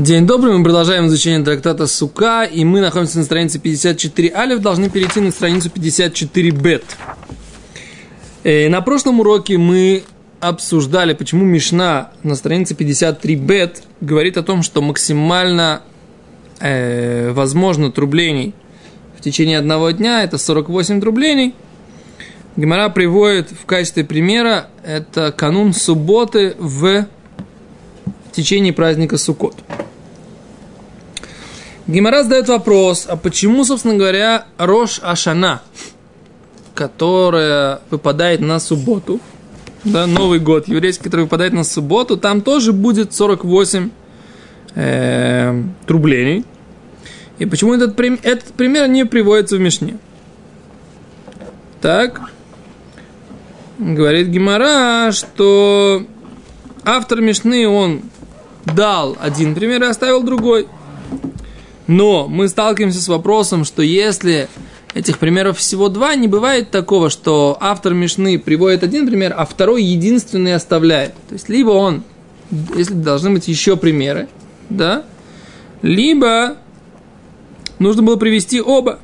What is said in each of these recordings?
День добрый, мы продолжаем изучение трактата Сука, и мы находимся на странице 54 алиф, должны перейти на страницу 54 бет. И на прошлом уроке мы обсуждали, почему Мишна на странице 53 бет говорит о том, что максимально э, возможно трублений в течение одного дня, это 48 трублений. Гемора приводит в качестве примера, это канун субботы в течение праздника Суккот. Гимара задает вопрос, а почему, собственно говоря, Рош Ашана, которая выпадает на субботу, да, Новый год еврейский, который выпадает на субботу, там тоже будет 48 э, трублений. И почему этот, этот пример не приводится в Мишне? Так, говорит Гимара, что автор Мишны, он дал один пример и оставил другой. Но мы сталкиваемся с вопросом, что если этих примеров всего два, не бывает такого, что автор Мишны приводит один пример, а второй единственный оставляет. То есть, либо он, если должны быть еще примеры, да, либо нужно было привести оба.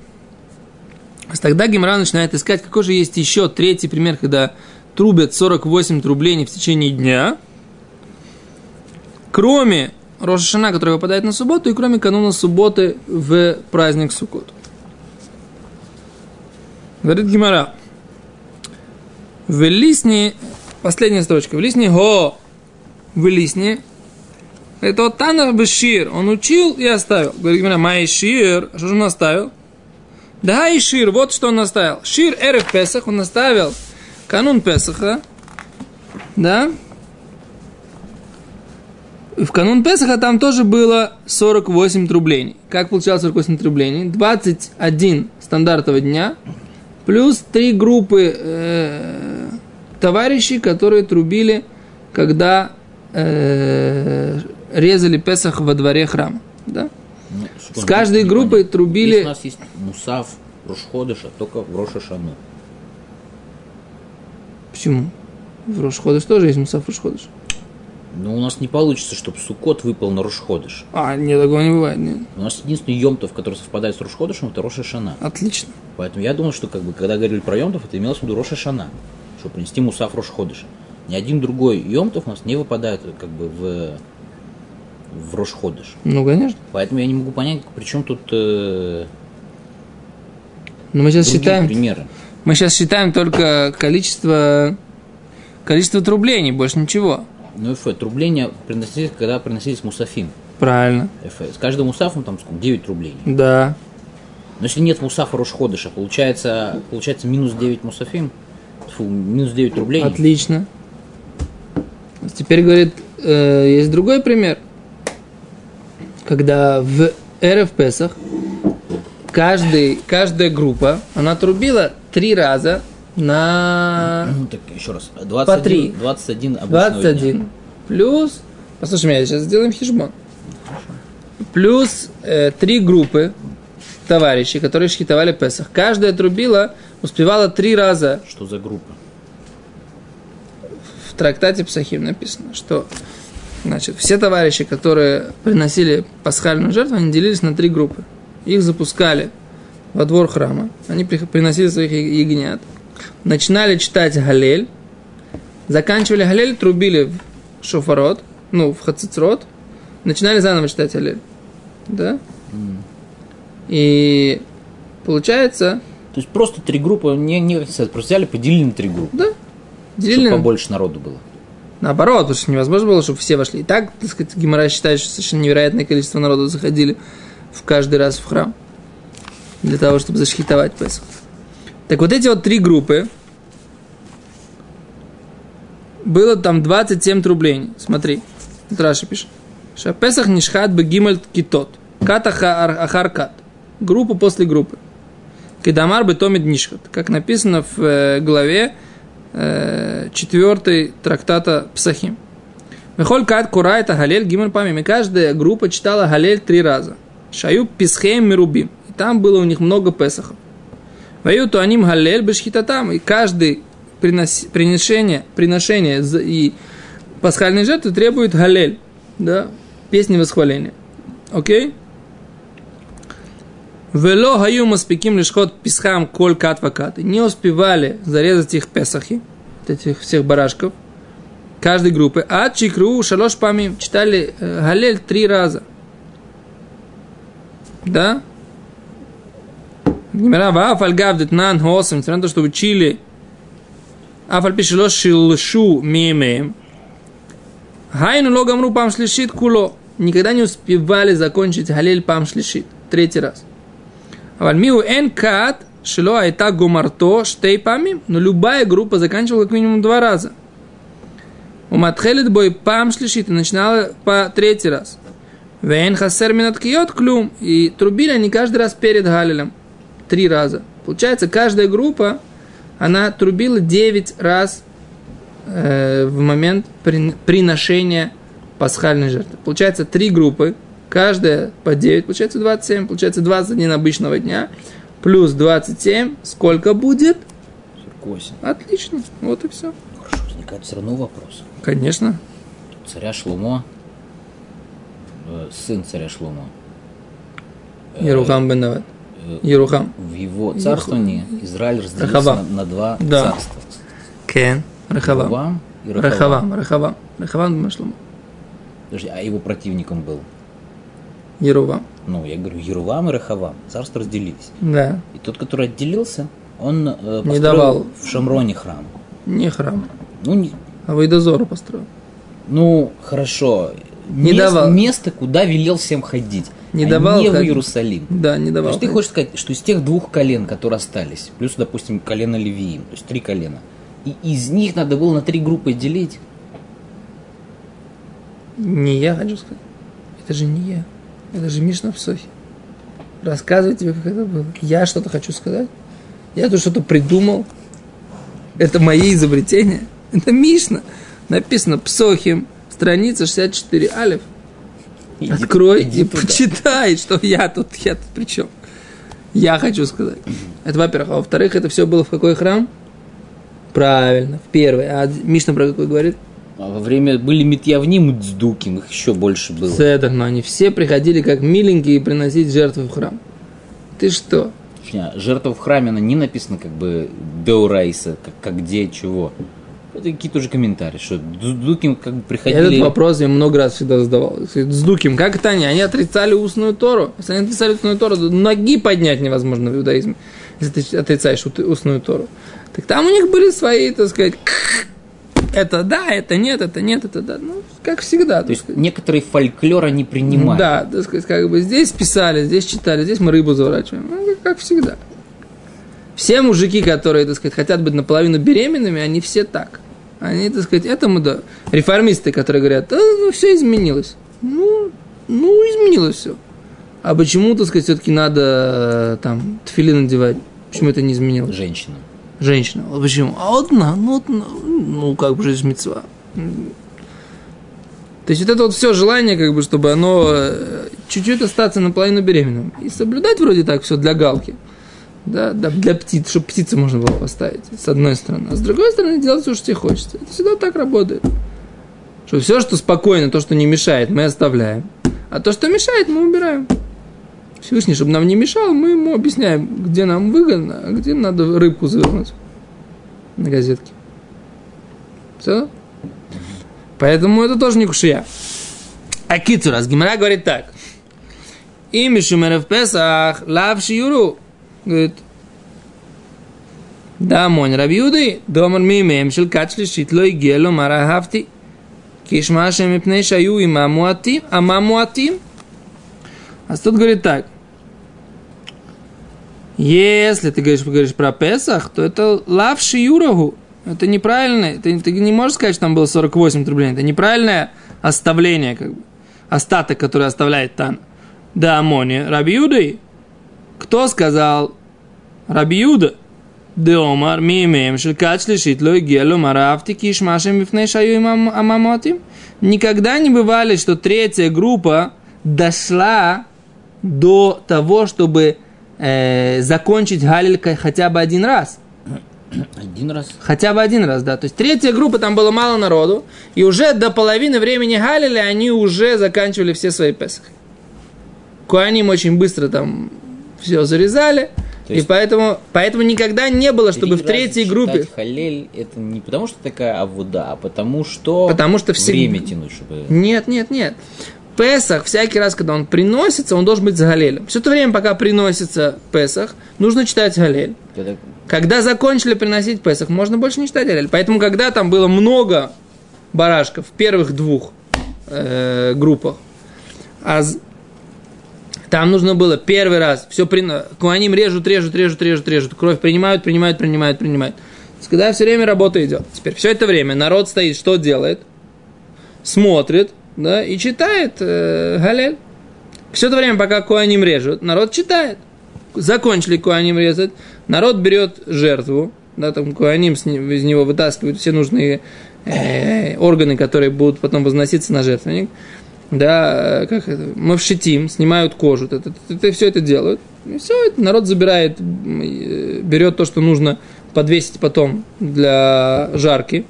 Тогда Гимра начинает искать, какой же есть еще третий пример, когда трубят 48 трублений в течение дня, кроме Рошашана, который выпадает на субботу, и кроме кануна субботы в праздник Суккот. Говорит Гимара. В лисне, последняя строчка, в лисне го, в лисне, это вот Тана Бешир, он учил и оставил. Говорит Гимара, май шир, что же он оставил? Да, и шир, вот что он оставил. Шир эрев Песах, он оставил канун Песаха, да, в канун Песаха там тоже было 48 трублений. Как получалось 48 трублений? 21 стандартного дня, плюс 3 группы э, товарищей, которые трубили, когда э, резали Песах во дворе храма. Да? Ну, С каждой группой трубили... у нас есть мусав Рошходыша только в Рошашану. Почему? В Рошходыш тоже есть мусав Рошходыш. Но у нас не получится, чтобы Сукот выпал на Рошходыш. А, нет, такого не бывает, нет. У нас единственный Йомтов, который совпадает с Рошходышем, это Роша Шана. Отлично. Поэтому я думал, что как бы, когда говорили про Йомтов, это имелось в виду Роша Шана, чтобы принести Мусаф Рошходыша. Ни один другой Йомтов у нас не выпадает как бы в в Рошходыш. Ну, конечно. Поэтому я не могу понять, при чем тут э, Но мы сейчас считаем, примеры. Мы сейчас считаем только количество количество трублений, больше ничего. Ну, эфе, трубления приносились, когда приносились мусафим. Правильно. Эфе. С каждым мусафом там сколько? 9 трублений. Да. Но если нет мусафа Рошходыша, получается, получается минус 9 мусафим, фу, минус 9 трублений. Отлично. Теперь, говорит, э, есть другой пример. Когда в РФ Песах каждый, каждая группа, она трубила три раза на... Ну, так еще раз. 21, по 3. 21 21. Дня. Плюс... Послушай меня, сейчас сделаем хижбон. Плюс э, три группы товарищей, которые шхитовали Песах. Каждая трубила успевала три раза. Что за группа? В трактате Псахим написано, что значит, все товарищи, которые приносили пасхальную жертву, они делились на три группы. Их запускали во двор храма. Они приносили своих ягнят начинали читать Галель, заканчивали Галель, трубили в шофарот, ну, в хацицрот, начинали заново читать Галель. Да? Mm. И получается... То есть просто три группы, не, не просто взяли, поделили на три группы. Да. Делили чтобы побольше народу было. Наоборот, потому что невозможно было, чтобы все вошли. И так, так сказать, Гимара считает, что совершенно невероятное количество народу заходили в каждый раз в храм для того, чтобы зашхитовать Песах. Так вот эти вот три группы, было там 27 трублений. Смотри, вот Раша пишет. Шапесах нишхат бегималь китот. Катаха ахаркат. Группа после группы. Кедамар бы томид нишхат. Как написано в э, главе э, 4 трактата Псахим. Мехоль кат кура галель гималь памим. И каждая группа читала галель три раза. Шаю писхеем мирубим. И там было у них много песахов. Ваюту аним галель бешхитатам. И каждый принос, приношение, приношение и пасхальной жертвы требует галель, да, песни восхваления. Окей? Вело хаю маспиким лишхот писхам коль кат вакаты. Не успевали зарезать их песахи, этих всех барашков, каждой группы. А чикру шалош памим читали э, галель три раза. Да? Гимера ва фальгав детнан хосам, несмотря на то, что учили Афаль пишело шилшу мимеем. Хайну логамру пам шлишит куло. Никогда не успевали закончить галель пам шлишит. Третий раз. Вальмиу эн кат шило айта гумарто штей памим. Но любая группа заканчивала как минимум два раза. У матхелит бой пам шлишит и начинала по третий раз. Вен хасер минат киот клюм. И трубили они каждый раз перед галелем. Три раза. Получается, каждая группа она трубила 9 раз э, в момент приношения пасхальной жертвы. Получается три группы, каждая по 9, получается 27, получается 21 обычного дня, плюс 27, сколько будет? 48. Отлично, вот и все. Хорошо, возникает все равно вопрос. Конечно. Царя Шлумо, э, сын царя Шлумо. Ерухам бен Давид. Ерухам. В его царствовании Израиль разделился на, на два Да. царства. Кен. Рахавам. Рахавам. Рахавам. Рахавам. Шломо. Подожди, а его противником был? Ерувам. Ну, я говорю, Ерувам и Рахавам. Царства разделились. Да. И тот, который отделился, он э, построил давал. в Шамроне храм. Не храм. Ну, не- А Вайдозору построил. ну хорошо. Не Мест- давал. Место, куда велел всем ходить. Не а давал не в ходить. Иерусалим. Да, не То давал. есть ты хочешь сказать, что из тех двух колен, которые остались, плюс, допустим, колено Левиим, то есть три колена, и из них надо было на три группы делить? Не я хочу сказать. Это же не я. Это же Мишна в Сохе. Рассказывай тебе, как это было. Я что-то хочу сказать. Я тут что-то придумал. Это мои изобретения. Это Мишна. Написано Псохим, страница 64 Алиф. Иди- Открой иди и туда. почитай, что я тут, я тут при чем. Я хочу сказать. Это во-первых. А во-вторых, это все было в какой храм? Правильно, в первый. А Мишна про какой говорит? А во время были Митьявним и Дздуким, их еще больше было. Седер, но они все приходили как миленькие приносить жертвы в храм. Ты что? Жертва в храме, она не написана как бы Деурайса, как, как где, чего. Это какие-то уже комментарии, что Дздуким как бы приходили... Этот вопрос я много раз всегда задавал. С Дуким, как это они? Они отрицали устную Тору. Если они отрицали устную Тору, то ноги поднять невозможно в иудаизме, если ты отрицаешь устную Тору. Так там у них были свои, так сказать, это да, это нет, это нет, это да. Ну, как всегда. То есть некоторые фольклор они Ну принимают. Да, так сказать, как бы здесь писали, здесь читали, здесь мы рыбу заворачиваем. Ну, как всегда. Все мужики, которые, так сказать, хотят быть наполовину беременными, они все так. Они, так сказать, этому, да. Реформисты, которые говорят, да, ну, все изменилось. Ну, ну, изменилось все. А почему, так сказать, все-таки надо э, там тфили надевать? Почему это не изменилось? Женщина. Женщина. А почему? А одна, ну, одна, ну, как бы жизнь мецва. То есть вот это вот все желание, как бы, чтобы оно э, чуть-чуть остаться наполовину беременным. И соблюдать вроде так все для галки. Да, да, для птиц, чтобы птицы можно было поставить, с одной стороны. А с другой стороны, делать все, что тебе хочется. Это всегда так работает. Что все, что спокойно, то, что не мешает, мы оставляем. А то, что мешает, мы убираем. Всевышний, чтобы нам не мешал, мы ему объясняем, где нам выгодно, а где надо рыбку завернуть на газетке. Все? Поэтому это тоже не кушия. А Кицурас, Гимара говорит так. И Мишумер в Песах, лав шиюру. Говорит, да, мон рабиуды, домар мимем шел качли шитло и гело марахавти. Кишма шемипней шаю и мамуатим, а мамуатим. А тут говорит так. Если ты говоришь, говоришь про Песах, то это лавши юрагу. Это неправильно. Ты, ты не можешь сказать, что там было 48 трублей. Это неправильное оставление, как бы. Остаток, который оставляет Тан. Да, Амони. Рабиудой. Кто сказал? Рабиуда. Деомар, мимем, шелкат шлишит, лой гелу, марафти, кишмашем, мифней шаю амамотим. Никогда не бывали, что третья группа дошла до того, чтобы э, закончить Галиль хотя бы один раз. Один раз. Хотя бы один раз, да. То есть третья группа, там было мало народу, и уже до половины времени Галиля они уже заканчивали все свои Песахи. Куаним очень быстро там все зарезали, То и есть поэтому, поэтому никогда не было, чтобы в третьей группе... Халель это не потому, что такая авуда, а потому что, Потому что всег- время тянуть, чтобы... Нет, нет, нет. Песах, всякий раз, когда он приносится, он должен быть за Галелем. Все то время, пока приносится Песах, нужно читать Галель. Когда- Когда закончили приносить Песах, можно больше не читать Галель. Поэтому, когда там было много барашков в первых двух э, группах, а там нужно было первый раз, все прино... Куаним режут, режут, режут, режут, режут, кровь принимают, принимают, принимают, принимают. То Когда все время работа идет. Теперь все это время народ стоит, что делает? Смотрит, да, и читает э, Галель. Все это время, пока Куаним режут, народ читает. Закончили Куаним резать, народ берет жертву, да, там Куаним из него вытаскивают все нужные э, органы, которые будут потом возноситься на жертвенник. Да, э, как это, мавшитим, снимают кожу, это, все это делают. И все, это народ забирает, э, берет то, что нужно подвесить потом для жарки.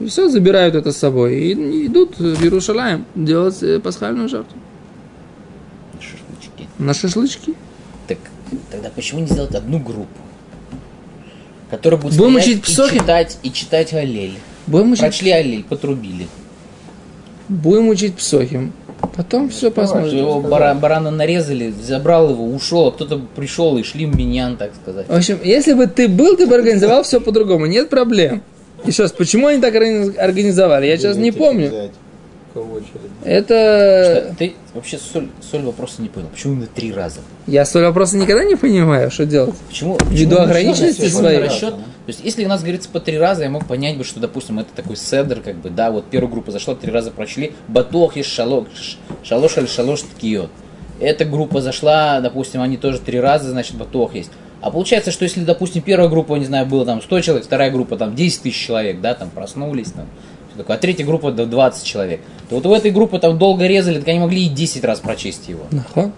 И все, забирают это с собой. И, и идут в Иерушалаем делать э, пасхальную жертву. Шашлычки. На шашлычки. Так тогда почему не сделать одну группу, которая будет Будем стоять учить и читать, и читать Аллель. Будем учить, Прочли Аллель, потрубили. Будем учить псохим. Потом все Что посмотрим. его бара- барана нарезали, забрал его, ушел, а кто-то пришел и шли в миньян, так сказать. В общем, если бы ты был, ты бы организовал все по-другому. Нет проблем. Еще раз, почему они так органи- организовали? Я сейчас не помню. Кого очередь? Это... Ты вообще соль, соль вопроса не понял. Почему именно три раза? Я столь вопроса никогда не понимаю, что делать. Почему? Ввиду ограниченности своей. расчет? То есть, если у нас говорится по три раза, я мог понять бы, что, допустим, это такой седр, как бы, да, вот первая группа зашла, три раза прочли, батох есть шалок, ш- шалош или шалош ткиот. Эта группа зашла, допустим, они тоже три раза, значит, батох есть. А получается, что если, допустим, первая группа, не знаю, было там 100 человек, вторая группа там 10 тысяч человек, да, там проснулись, там, такое, а третья группа до 20 человек, то вот у этой группы там долго резали, так они могли и 10 раз прочесть его. Нахон?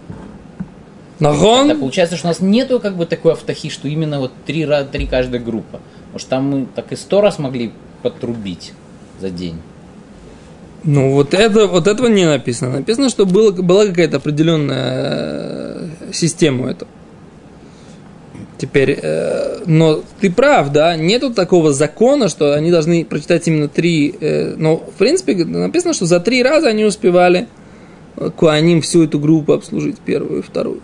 Тогда Нахон? получается, что у нас нету как бы такой автохи, что именно вот три, три каждая группа. Может, там мы так и сто раз могли потрубить за день. Ну, вот, это, вот этого не написано. Написано, что было, была какая-то определенная э, система этого. Теперь, э, но ты прав, да, нету такого закона, что они должны прочитать именно три, э, но в принципе написано, что за три раза они успевали э, Куаним всю эту группу обслужить, первую и вторую.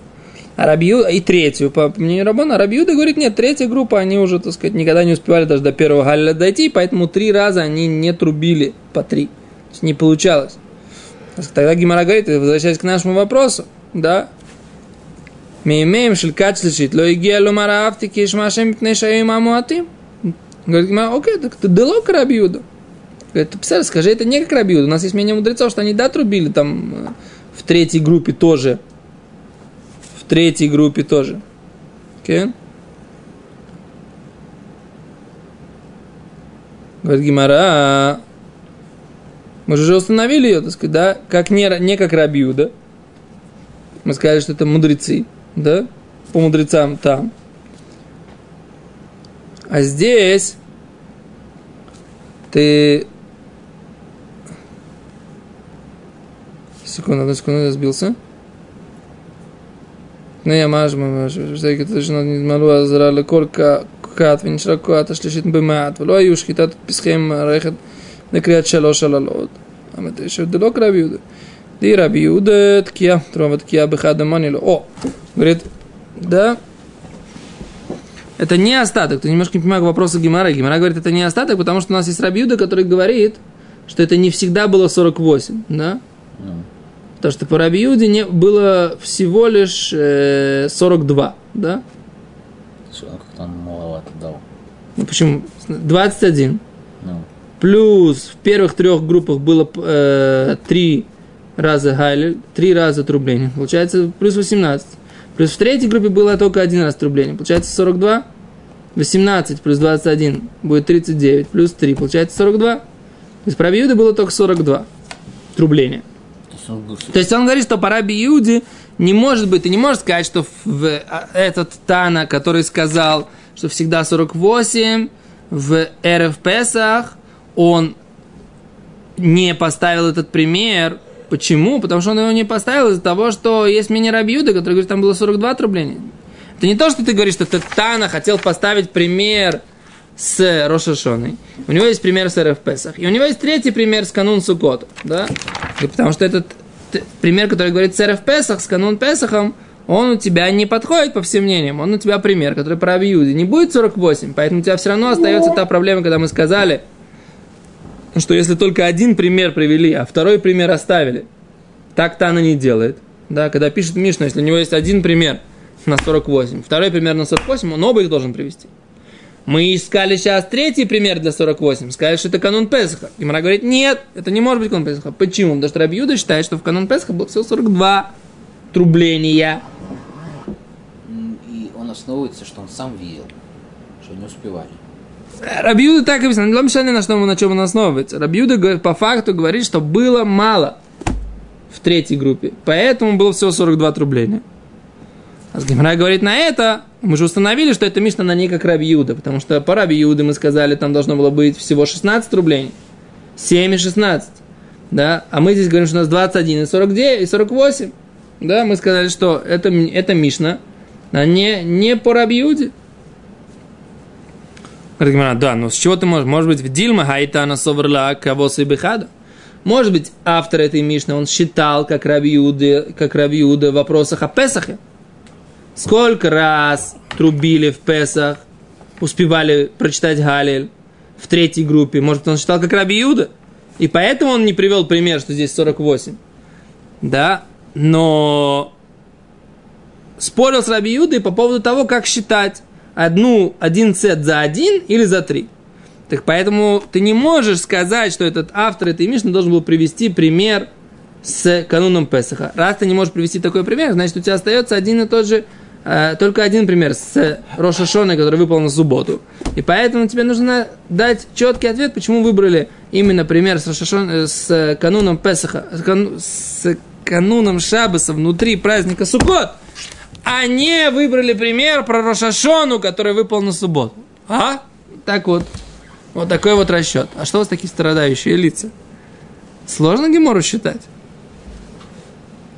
А Рабью, и третью, по мнению Рабона, Рабьюда говорит, нет, третья группа, они уже, так сказать, никогда не успевали даже до первого Галиля дойти, поэтому три раза они не трубили по три. То есть не получалось. Тогда Гимара говорит, возвращаясь к нашему вопросу, да, мы имеем шелькат шлишит, ло игия ломара автики, ишмашем мипней шаим амуатим. Говорит, окей, так ты дало к Рабиуду. Говорит, представляешь, скажи, это не как Рабиуду. У нас есть мнение мудрецов, что они, да, трубили там э, в третьей группе тоже. В третьей группе тоже. Окей? Говорит Гимара, мы же уже установили ее, так сказать, да, как не, не как Рабиуда. Мы сказали, что это мудрецы, да, по мудрецам там. А здесь ты... Секунду, одну секунду, я сбился. Не, я мажу, мажу. Всякий ты же не малу, а зрали корка, кат, венчрако, а ташлишит бемат. Вло аюш, хитат писхем, рехет, накриат шалош алалот. А, а мы ты еще делок рабиуда. Ди Раби Юда ткия, трова ткия бехада манилу. О, говорит, да, это не остаток. Ты немножко не понимаешь вопроса Гимара. Гимара говорит, это не остаток, потому что у нас есть Рабиуда, который говорит, что это не всегда было 48, да? Потому что по Рабиуде не, было всего лишь э, 42, да? Он как-то маловато дал. Ну почему? 21. Ну. Плюс в первых трех группах было э, 3 раза Гайлель, три раза трубление. Получается плюс 18. Плюс в третьей группе было только один раз трубление. Получается 42. 18 плюс 21 будет 39. Плюс 3 получается 42. То есть про Биуды было только 42 трубления. то есть он говорит, что пора Биуди не может быть, ты не можешь сказать, что в а, этот Тана, который сказал, что всегда 48, в РФ Песах он не поставил этот пример Почему? Потому что он его не поставил из-за того, что есть мнение Рабиуда, который говорит, там было 42 трубления. Это не то, что ты говоришь, что Тана хотел поставить пример с Рошашоной. У него есть пример с РФ Песах. И у него есть третий пример с канун Сукота. Да? И потому что этот пример, который говорит с РФ Песах, с канун Песахом, он у тебя не подходит по всем мнениям. Он у тебя пример, который про Абиюди. Не будет 48, поэтому у тебя все равно остается та проблема, когда мы сказали, что если только один пример привели, а второй пример оставили, так Тана не делает. Да, когда пишет Мишна, если у него есть один пример на 48, второй пример на 48, он оба их должен привести. Мы искали сейчас третий пример для 48. Сказали, что это канун Песаха. И Мара говорит, нет, это не может быть канун Песаха. Почему? Потому что Рабиуда считает, что в канун Песаха было всего 42 трубления. И он основывается, что он сам видел, что не успевали. Рабиуда так объясняет. Не мешали на, что, на чем он основывается. Рабиуда по факту говорит, что было мало в третьей группе. Поэтому было всего 42 трубления. А Гимара говорит на это, мы же установили, что это Мишна на ней как Раби потому что по Раби мы сказали, там должно было быть всего 16 рублей, 7 и 16, да, а мы здесь говорим, что у нас 21 и 49 и 48, да, мы сказали, что это, это Мишна, а не, не по Раби да, но с чего ты можешь? Может быть, в Дильма Хайтана Соверла Кавоса и Бехада? Может быть, автор этой Мишны, он считал, как Раби как Раби в вопросах о Песахе. Сколько раз трубили в Песах, успевали прочитать Галиль в третьей группе. Может, он считал, как Раби Юда? И поэтому он не привел пример, что здесь 48. Да, но спорил с Раби Юдой по поводу того, как считать одну, один сет за один или за три. Так поэтому ты не можешь сказать, что этот автор этой Мишны должен был привести пример с кануном Песаха. Раз ты не можешь привести такой пример, значит, у тебя остается один и тот же, э, только один пример с Рошашоной, который выпал на субботу. И поэтому тебе нужно дать четкий ответ, почему выбрали именно пример с, Рошашон, э, с кануном Песаха, с, кан, с кануном Шабаса внутри праздника Суббот они выбрали пример про Рошашону, который выпал на субботу. А? Так вот. Вот такой вот расчет. А что у вас такие страдающие лица? Сложно Гемору считать?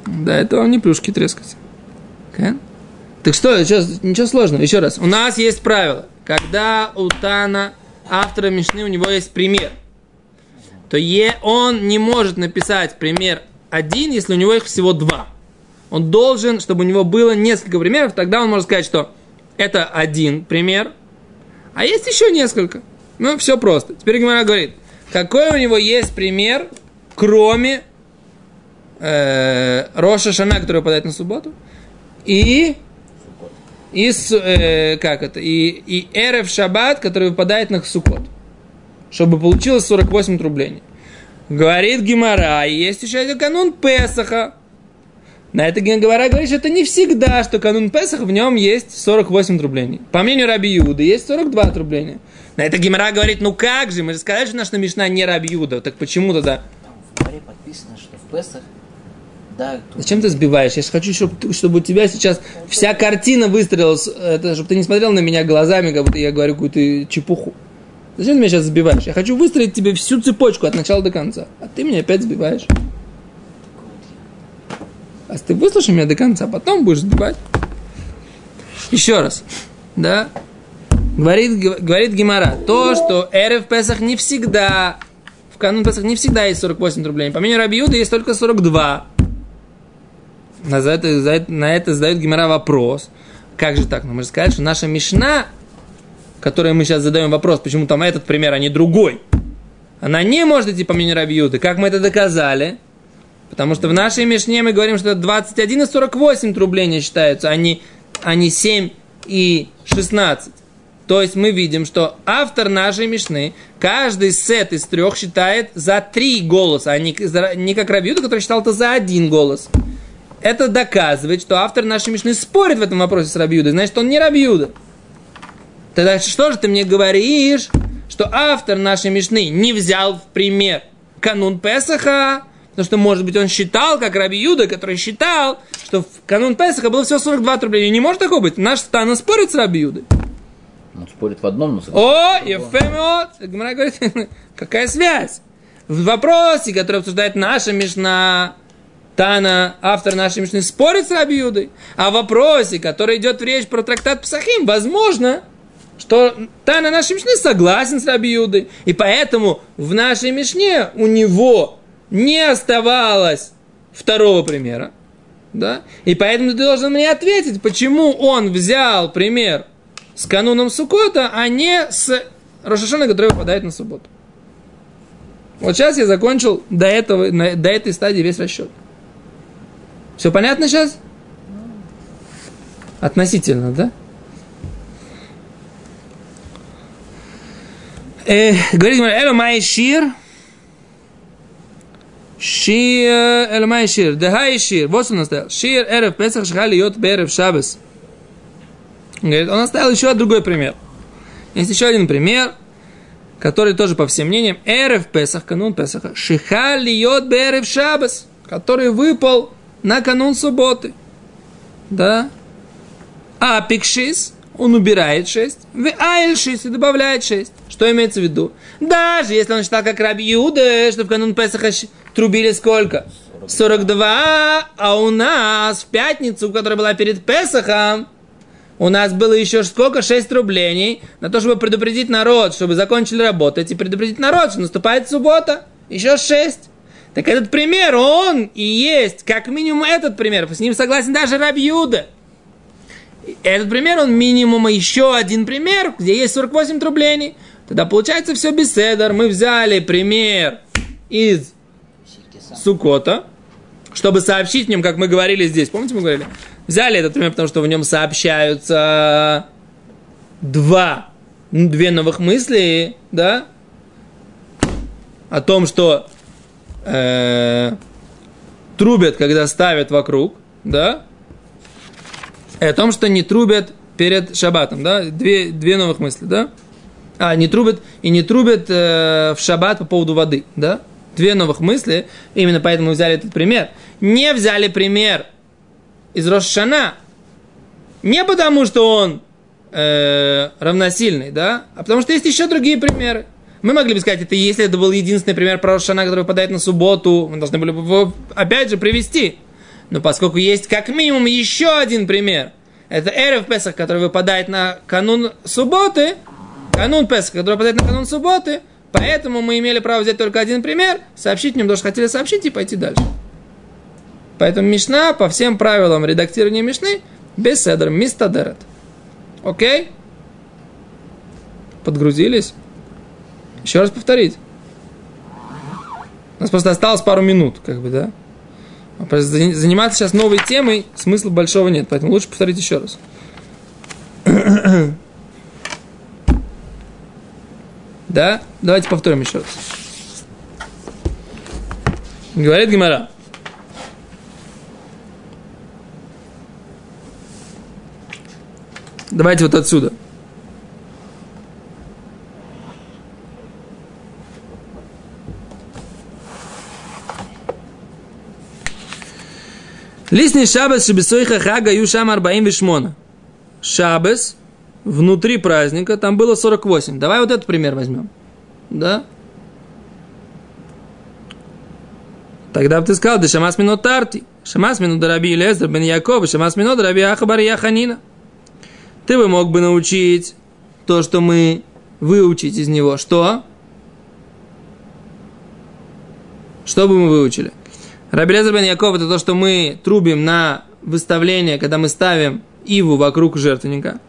Да, это вам не плюшки трескать. Okay? Так что, сейчас, ничего сложного. Еще раз. У нас есть правило. Когда у Тана, автора Мишны, у него есть пример, то е, он не может написать пример один, если у него их всего два он должен, чтобы у него было несколько примеров, тогда он может сказать, что это один пример, а есть еще несколько. Ну, все просто. Теперь Гимара говорит, какой у него есть пример, кроме э, Роша Шана, который выпадает на субботу, и, и э, как это, и, и Эрев Шаббат, который выпадает на Сукот, чтобы получилось 48 трублей. Говорит Гимара, есть еще один канун Песаха, на это Генговара говорит, что это не всегда, что канун Песах, в нем есть 48 трублений. По мнению Раби Юда, есть 42 трубления. На это Гемора говорит, ну как же, мы же сказали, что наша Мишна не Раби Юда, так почему тогда? В Геморе подписано, что в Песах да, тут... Зачем ты сбиваешь? Я же хочу, чтобы, чтобы у тебя сейчас вся картина выстрелилась, это, чтобы ты не смотрел на меня глазами, как будто я говорю какую-то чепуху. Зачем ты меня сейчас сбиваешь? Я хочу выстроить тебе всю цепочку от начала до конца. А ты меня опять сбиваешь. А ты выслушай меня до конца, потом будешь сбивать. Еще раз. Да? Говорит, говорит Гимара, то, что эры в Песах не всегда, в канун Песах не всегда есть 48 рублей. По мнению Рабиуда есть только 42. На это, на это задает Гимара вопрос. Как же так? Ну, мы же сказали, что наша Мишна, которой мы сейчас задаем вопрос, почему там этот пример, а не другой, она не может идти по мнению Рабиуды. Как мы это доказали? Потому что в нашей Мишне мы говорим, что 21 и 48 рублей не считаются, а не, а не 7 и 16. То есть мы видим, что автор нашей Мишны каждый сет из трех считает за три голоса, а не, не как Рабиуда, который считал это за один голос. Это доказывает, что автор нашей Мишны спорит в этом вопросе с Рабиудой, значит, он не Рабиуда. Тогда что же ты мне говоришь, что автор нашей Мишны не взял в пример канун Песаха, Потому что, может быть, он считал, как Раби Юда, который считал, что в канун Песаха было всего 42 рубля. И не может такого быть. Наш Стана спорит с Раби Юдой. Он спорит в одном, но О, Ефемиот! Гмара говорит, какая связь? В вопросе, который обсуждает наша Мишна, Тана, автор нашей Мишны, спорит с Раби Юдой. А в вопросе, который идет в речь про трактат Псахим, возможно, что Тана нашей Мишны согласен с Раби Юдой. И поэтому в нашей Мишне у него не оставалось второго примера. Да? И поэтому ты должен мне ответить, почему он взял пример с кануном Сукота, а не с Рошашона, который выпадает на субботу. Вот сейчас я закончил до, этого, до этой стадии весь расчет. Все понятно сейчас? Относительно, да? Э, говорит, Эло Май Шир. Эло Май Шир. Дехай. Вот он оставил. Шир Эрев Песах Шхали Йот Берев Шабес. Говорит, он оставил еще другой пример. Есть еще один пример, который тоже по всем мнениям. Эрев Песах, канун Песаха. Шихали Йот Берев Шабес. Который выпал на канун субботы. Да? А пикшис, он убирает 6. В айльшис и добавляет 6. Что имеется в виду? Даже если он считал как Раби Юда, что в канун Песаха трубили сколько? 42, а у нас в пятницу, которая была перед Песахом, у нас было еще сколько? 6 рублений на то, чтобы предупредить народ, чтобы закончили работать и предупредить народ, что наступает суббота. Еще 6. Так этот пример, он и есть, как минимум этот пример. С ним согласен даже Рабьюда. Этот пример, он минимум еще один пример, где есть 48 трублений. Тогда получается все беседер. Мы взяли пример из Сукота, чтобы сообщить в нем, как мы говорили здесь. Помните, мы говорили? Взяли этот пример, потому что в нем сообщаются два, две новых мысли, да, о том, что э, трубят, когда ставят вокруг, да, и о том, что не трубят перед шабатом, да, две, две новых мысли, да, а, не трубят, и не трубят э, в шаббат по поводу воды, да, две новых мысли, именно поэтому взяли этот пример. Не взяли пример из Рошана, не потому, что он э, равносильный, да, а потому что есть еще другие примеры. Мы могли бы сказать, это если это был единственный пример про Рошана, который выпадает на субботу, мы должны были бы его опять же привести. Но поскольку есть как минимум еще один пример, это Эрев Песах, который выпадает на канун субботы, канун Песах, который выпадает на канун субботы, поэтому мы имели право взять только один пример, сообщить в нем то, что хотели сообщить, и пойти дальше. Поэтому Мишна по всем правилам редактирования Мишны без седр, мистадерет. Окей? Подгрузились? Еще раз повторить. У нас просто осталось пару минут, как бы, да? А заниматься сейчас новой темой смысла большого нет, поэтому лучше повторить еще раз. Да? Давайте повторим еще раз. Говорит Гимара. Давайте вот отсюда. Лисни шабас шебесойха хага юшам арбаим вишмона. Шабас внутри праздника, там было 48. Давай вот этот пример возьмем. Да? Тогда бы ты сказал, да шамас минут тарти, шамас минут дараби Лезер бен Яков, шамас минут дараби Ахабар Яханина. Ты бы мог бы научить то, что мы выучить из него. Что? Что бы мы выучили? Рабелезер бен Яков это то, что мы трубим на выставление, когда мы ставим иву вокруг жертвенника.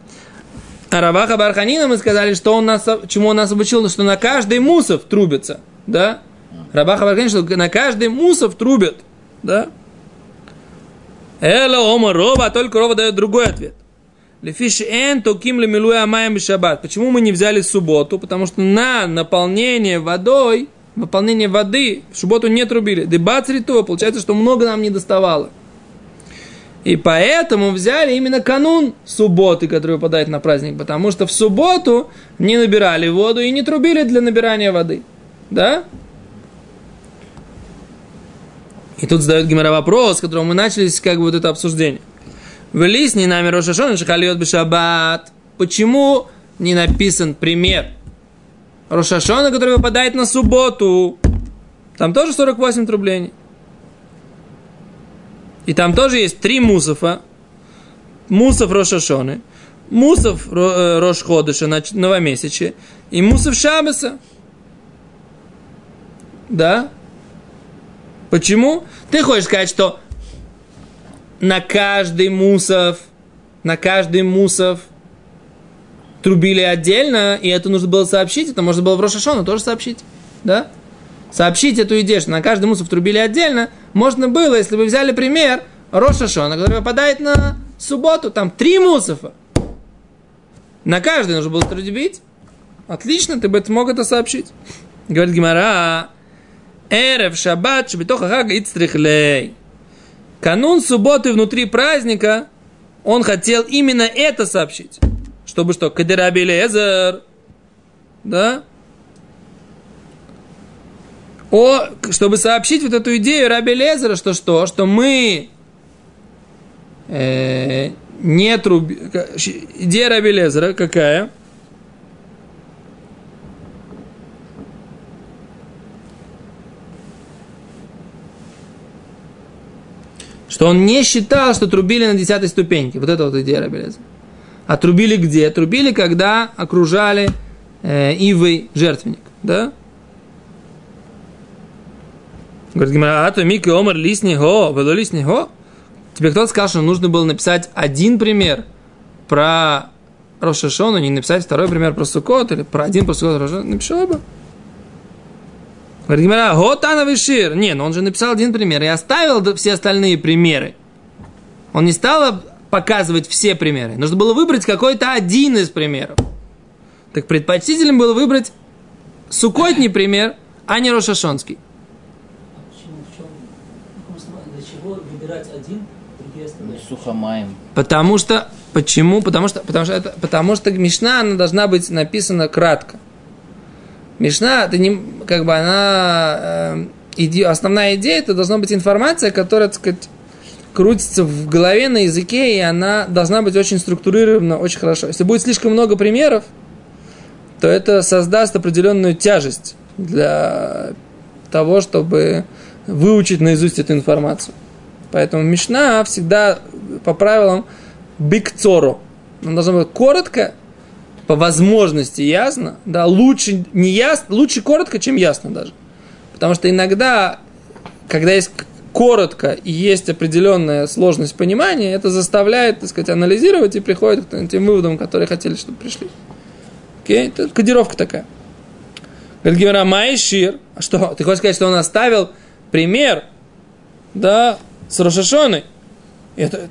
А Рабаха Барханина мы сказали, что он нас, чему он нас обучил, что на каждый мусов трубится, да? Рабаха Барханина, что на каждый мусов трубят, да? Эло ома рова, а только рова дает другой ответ. Лефиш эн токим лемилуя маем шаббат. Почему мы не взяли субботу? Потому что на наполнение водой выполнение воды в субботу не трубили. Дебат то получается, что много нам не доставало. И поэтому взяли именно канун субботы, который выпадает на праздник, потому что в субботу не набирали воду и не трубили для набирания воды. Да? И тут задает Гимара вопрос, с которого мы начали как бы вот это обсуждение. В лисне нами Рошашон Шахалиот Бешабат. Почему не написан пример Рошашона, который выпадает на субботу. Там тоже 48 трублений. И там тоже есть три мусофа. Мусов Рошашоны, Мусов э, Рошходыша, новомесяче, и Мусов Шабаса. Да? Почему? Ты хочешь сказать, что на каждый мусов, на каждый мусов трубили отдельно, и это нужно было сообщить, это можно было в Рошашону тоже сообщить, да? Сообщить эту идею, что на каждый мусов трубили отдельно, можно было, если бы взяли пример Рошашона, который выпадает на субботу, там три мусофа. На каждый нужно было трубить. Отлично, ты бы смог это сообщить. Говорит Гимара, Эрев шаббат шабитоха хага ицтрихлей. Канун субботы внутри праздника, он хотел именно это сообщить. Чтобы что? Кадираби Лезер. Да? О, чтобы сообщить вот эту идею Раби Лезера, что что? Что мы э, не труби... Идея Раби Лезера какая? Что он не считал, что трубили на десятой ступеньке. Вот это вот идея Рабелеза. А трубили где? Трубили, когда окружали э, ивой жертвенник. Да? Говорит, а то Мика Омар лисни го, было лисни го. Тебе кто-то сказал, что нужно было написать один пример про Рошашону, не написать второй пример про Сукот, или про один про Сукот Рошашону, напиши бы. Говорит Гимара, Готана Вишир. Не, но он же написал один пример и оставил все остальные примеры. Он не стал показывать все примеры. Нужно было выбрать какой-то один из примеров. Так предпочтительным было выбрать сукотний пример, а не рошашонский. А почему, в чем, для чего выбирать один, другие оставлять? Сухомаем. Потому что, почему? Потому что, потому что, это, потому что Мишна, она должна быть написана кратко. Мишна, это не, как бы она, э, основная идея, это должна быть информация, которая, так сказать, крутится в голове на языке, и она должна быть очень структурирована, очень хорошо. Если будет слишком много примеров, то это создаст определенную тяжесть для того, чтобы выучить наизусть эту информацию. Поэтому Мишна всегда по правилам бикцору. Она должна быть коротко, по возможности ясно, да, лучше не ясно, лучше коротко, чем ясно даже. Потому что иногда, когда есть коротко и есть определенная сложность понимания, это заставляет, так сказать, анализировать и приходит к тем выводам, которые хотели, чтобы пришли. Окей? Это кодировка такая. Говорит Гимара, Майшир. А что? Ты хочешь сказать, что он оставил пример, да, с Рошашоной? Это,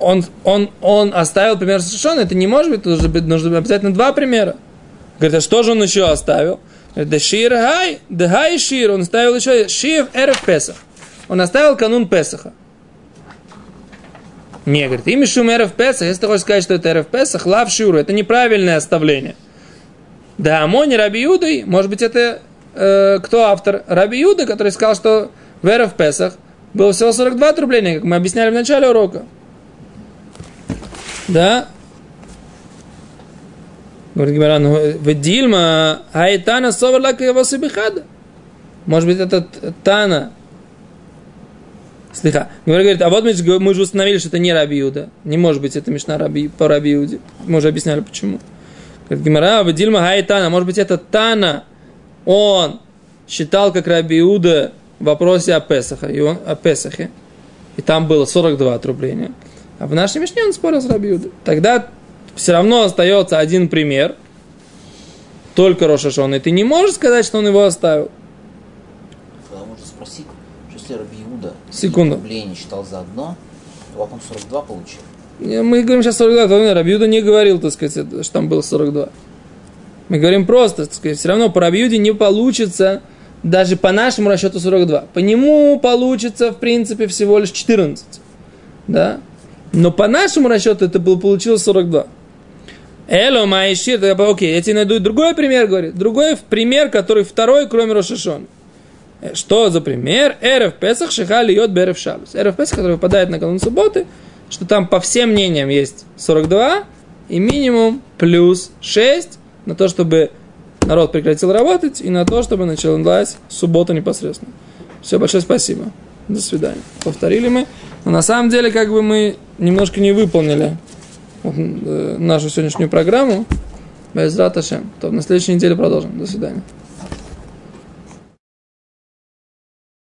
он, он, он оставил пример совершенно, это не может быть, нужно, нужно обязательно два примера. Говорит, а что же он еще оставил? Да шир хай, да хай шир, он оставил еще шив эрф Песах. Он оставил канун Песаха. Не, говорит, имя шум эрф Песах, если ты хочешь сказать, что это эрф Песах, лав шуру, это неправильное оставление. Да, Амони Раби Юдой, может быть, это э, кто автор? Раби Юда, который сказал, что в эрф Песах было всего 42 трубления, как мы объясняли в начале урока. Да? Говорит Гимара, ну, в Дильма, Айтана Соварлак его Сибихада. Может быть, это Тана. Слыха. Говорит, а вот мы, мы же установили, что это не Раби Юда. Не может быть, это Мишна Раби, по Раби Юде. Мы уже объясняли, почему. Говорит Гимара, в Дильма Хайтана. Может быть, это Тана. Он считал, как Раби Иуда в вопросе о Песахе. И он, о Песахе. И там было 42 отрубления. А в нашей Мишне он спорил с Рабиудой. Тогда все равно остается один пример. Только Рошашон. И ты не можешь сказать, что он его оставил. Тогда можно спросить, что если Раби Иуда Секунду. не считал за одно, то как он 42 получил? Мы говорим сейчас 42, то Рабиуда не говорил, так сказать, что там было 42. Мы говорим просто, так сказать, все равно по Рабиуде не получится даже по нашему расчету 42. По нему получится, в принципе, всего лишь 14. Да? Но по нашему расчету это было, получилось 42. Эло Майшир, окей, я тебе найду другой пример, говорит. Другой пример, который второй, кроме Рошашон. Э, что за пример? Эрев Песах Шихали Йод Берев Шабус. Эрев Песах, который выпадает на канун субботы, что там по всем мнениям есть 42 и минимум плюс 6 на то, чтобы народ прекратил работать и на то, чтобы началась суббота непосредственно. Все, большое спасибо. До свидания. Повторили мы. Но на самом деле, как бы мы немножко не выполнили э, нашу сегодняшнюю программу. Без Раташем. То на следующей неделе продолжим. До свидания.